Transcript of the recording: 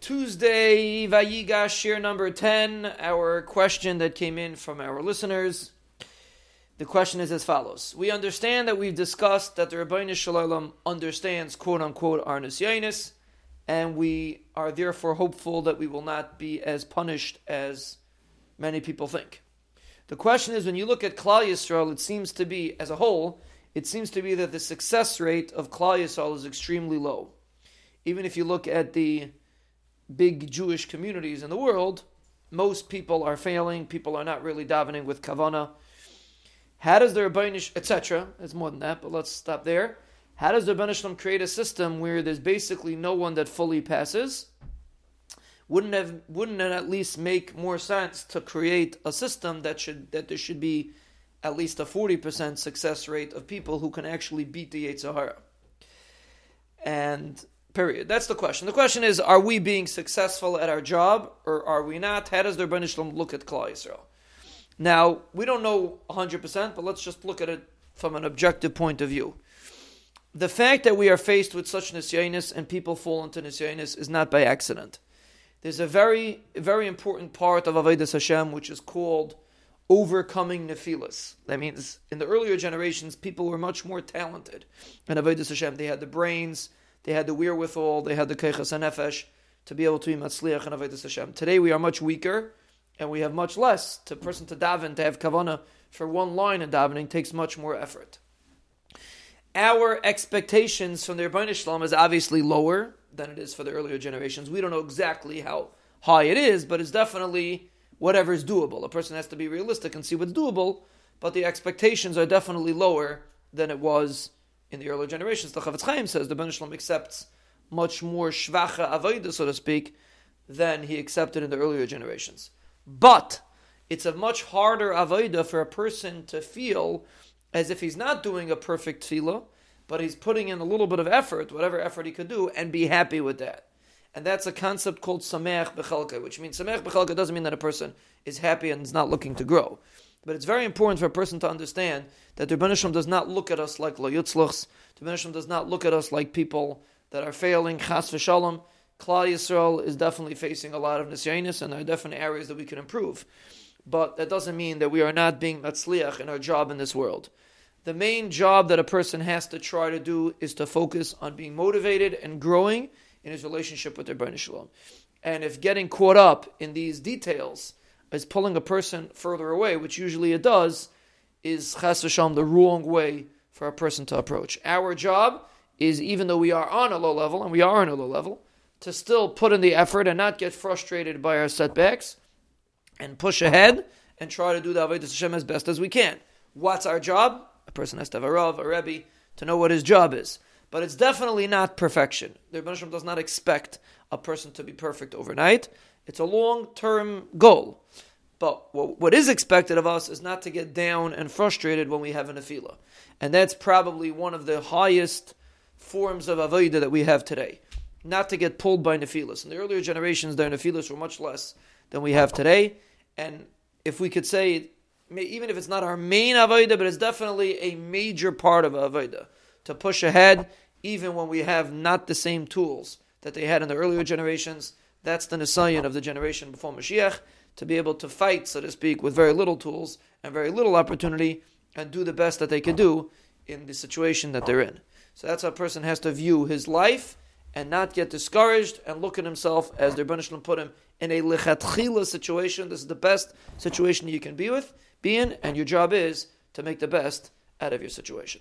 Tuesday, Vayigash, shiur number 10, our question that came in from our listeners. The question is as follows. We understand that we've discussed that the Ribbono Shel Olam understands quote unquote Nisyanis, and we are therefore hopeful that we will not be as punished as many people think. The question is when you look at Klal Yisrael, it seems to be, as a whole, it seems to be that the success rate of Klal Yisrael is extremely low. Even if you look at the big Jewish communities in the world, most people are failing. People are not really davening with kavana. How does the Rebbeinu, etc. It's more than that, but let's stop there. How does the Rebbeinu create a system where there's basically no one that fully passes? Wouldn't have wouldn't it at least make more sense to create a system that should that there should be at least a forty percent success rate of people who can actually beat the Yetzer Hara? And Period. That's the question. The question is: Are we being successful at our job, or are we not? How does the Ribbono Shel Olam look at Klal Yisrael? Now we don't know 100, percent but let's just look at it from an objective point of view. The fact that we are faced with such nisyanis and people fall into nisyanis is not by accident. There's a very, very important part of Avodah Hashem which is called overcoming nephilas. That means in the earlier generations, people were much more talented. And Avodah Hashem, they had the brains, they had the wherewithal, they had the keichas nefesh to be able to be matzliach and avodas Hashem. Today we are much weaker, and we have much less. To person to daven to have kavana for one line in davening takes much more effort. Our expectations from the Ribbono Shel Olam is obviously lower than it is for the earlier generations. We don't know exactly how high it is, but it's definitely whatever is doable. A person has to be realistic and see what's doable, but the expectations are definitely lower than it was in the earlier generations. The Chafetz Chaim says the Ben Shalom accepts much more shvacha avodah, so to speak, than he accepted in the earlier generations. But it's a much harder avodah for a person to feel as if he's not doing a perfect tefillah, but he's putting in a little bit of effort, whatever effort he could do, and be happy with that. And that's a concept called sameach bechalka, which means sameach bechalka doesn't mean that a person is happy and is not looking to grow. But it's very important for a person to understand that the Rebbeinu does not look at us like lo yutzluchs. The Rebbeinu does not look at us like people that are failing. Chas v'shalom. Klal Yisrael is definitely facing a lot of nisyanis, and there are definite areas that we can improve. But that doesn't mean that we are not being matzliach in our job in this world. The main job that a person has to try to do is to focus on being motivated and growing in his relationship with the Ribbono Shel Olam. And if getting caught up in these details is pulling a person further away, which usually it does, is chas v'sham the wrong way for a person to approach. Our job is, even though we are on a low level, and we are on a low level, to still put in the effort and not get frustrated by our setbacks, and push ahead and try to do the avodah Hashem as best as we can. What's our job? A person has to have a rav, a rebbe, to know what his job is. But it's definitely not perfection. The Rebbe does not expect a person to be perfect overnight. It's a long term goal. But what is expected of us is not to get down and frustrated when we have an afila. And that's probably one of the highest forms of avodah that we have today. Not to get pulled by nefilas. In the earlier generations, their nefilas were much less than we have today. And if we could say, even if it's not our main avodah, but it's definitely a major part of avodah, to push ahead, even when we have not the same tools that they had in the earlier generations. That's the Nisayan of the generation before Mashiach to be able to fight, so to speak, with very little tools and very little opportunity and do the best that they can do in the situation that they're in. So that's how a person has to view his life and not get discouraged and look at himself as the Rebbeinu put him in a lichatchila situation. This is the best situation you can be with, be in, and your job is to make the best out of your situation.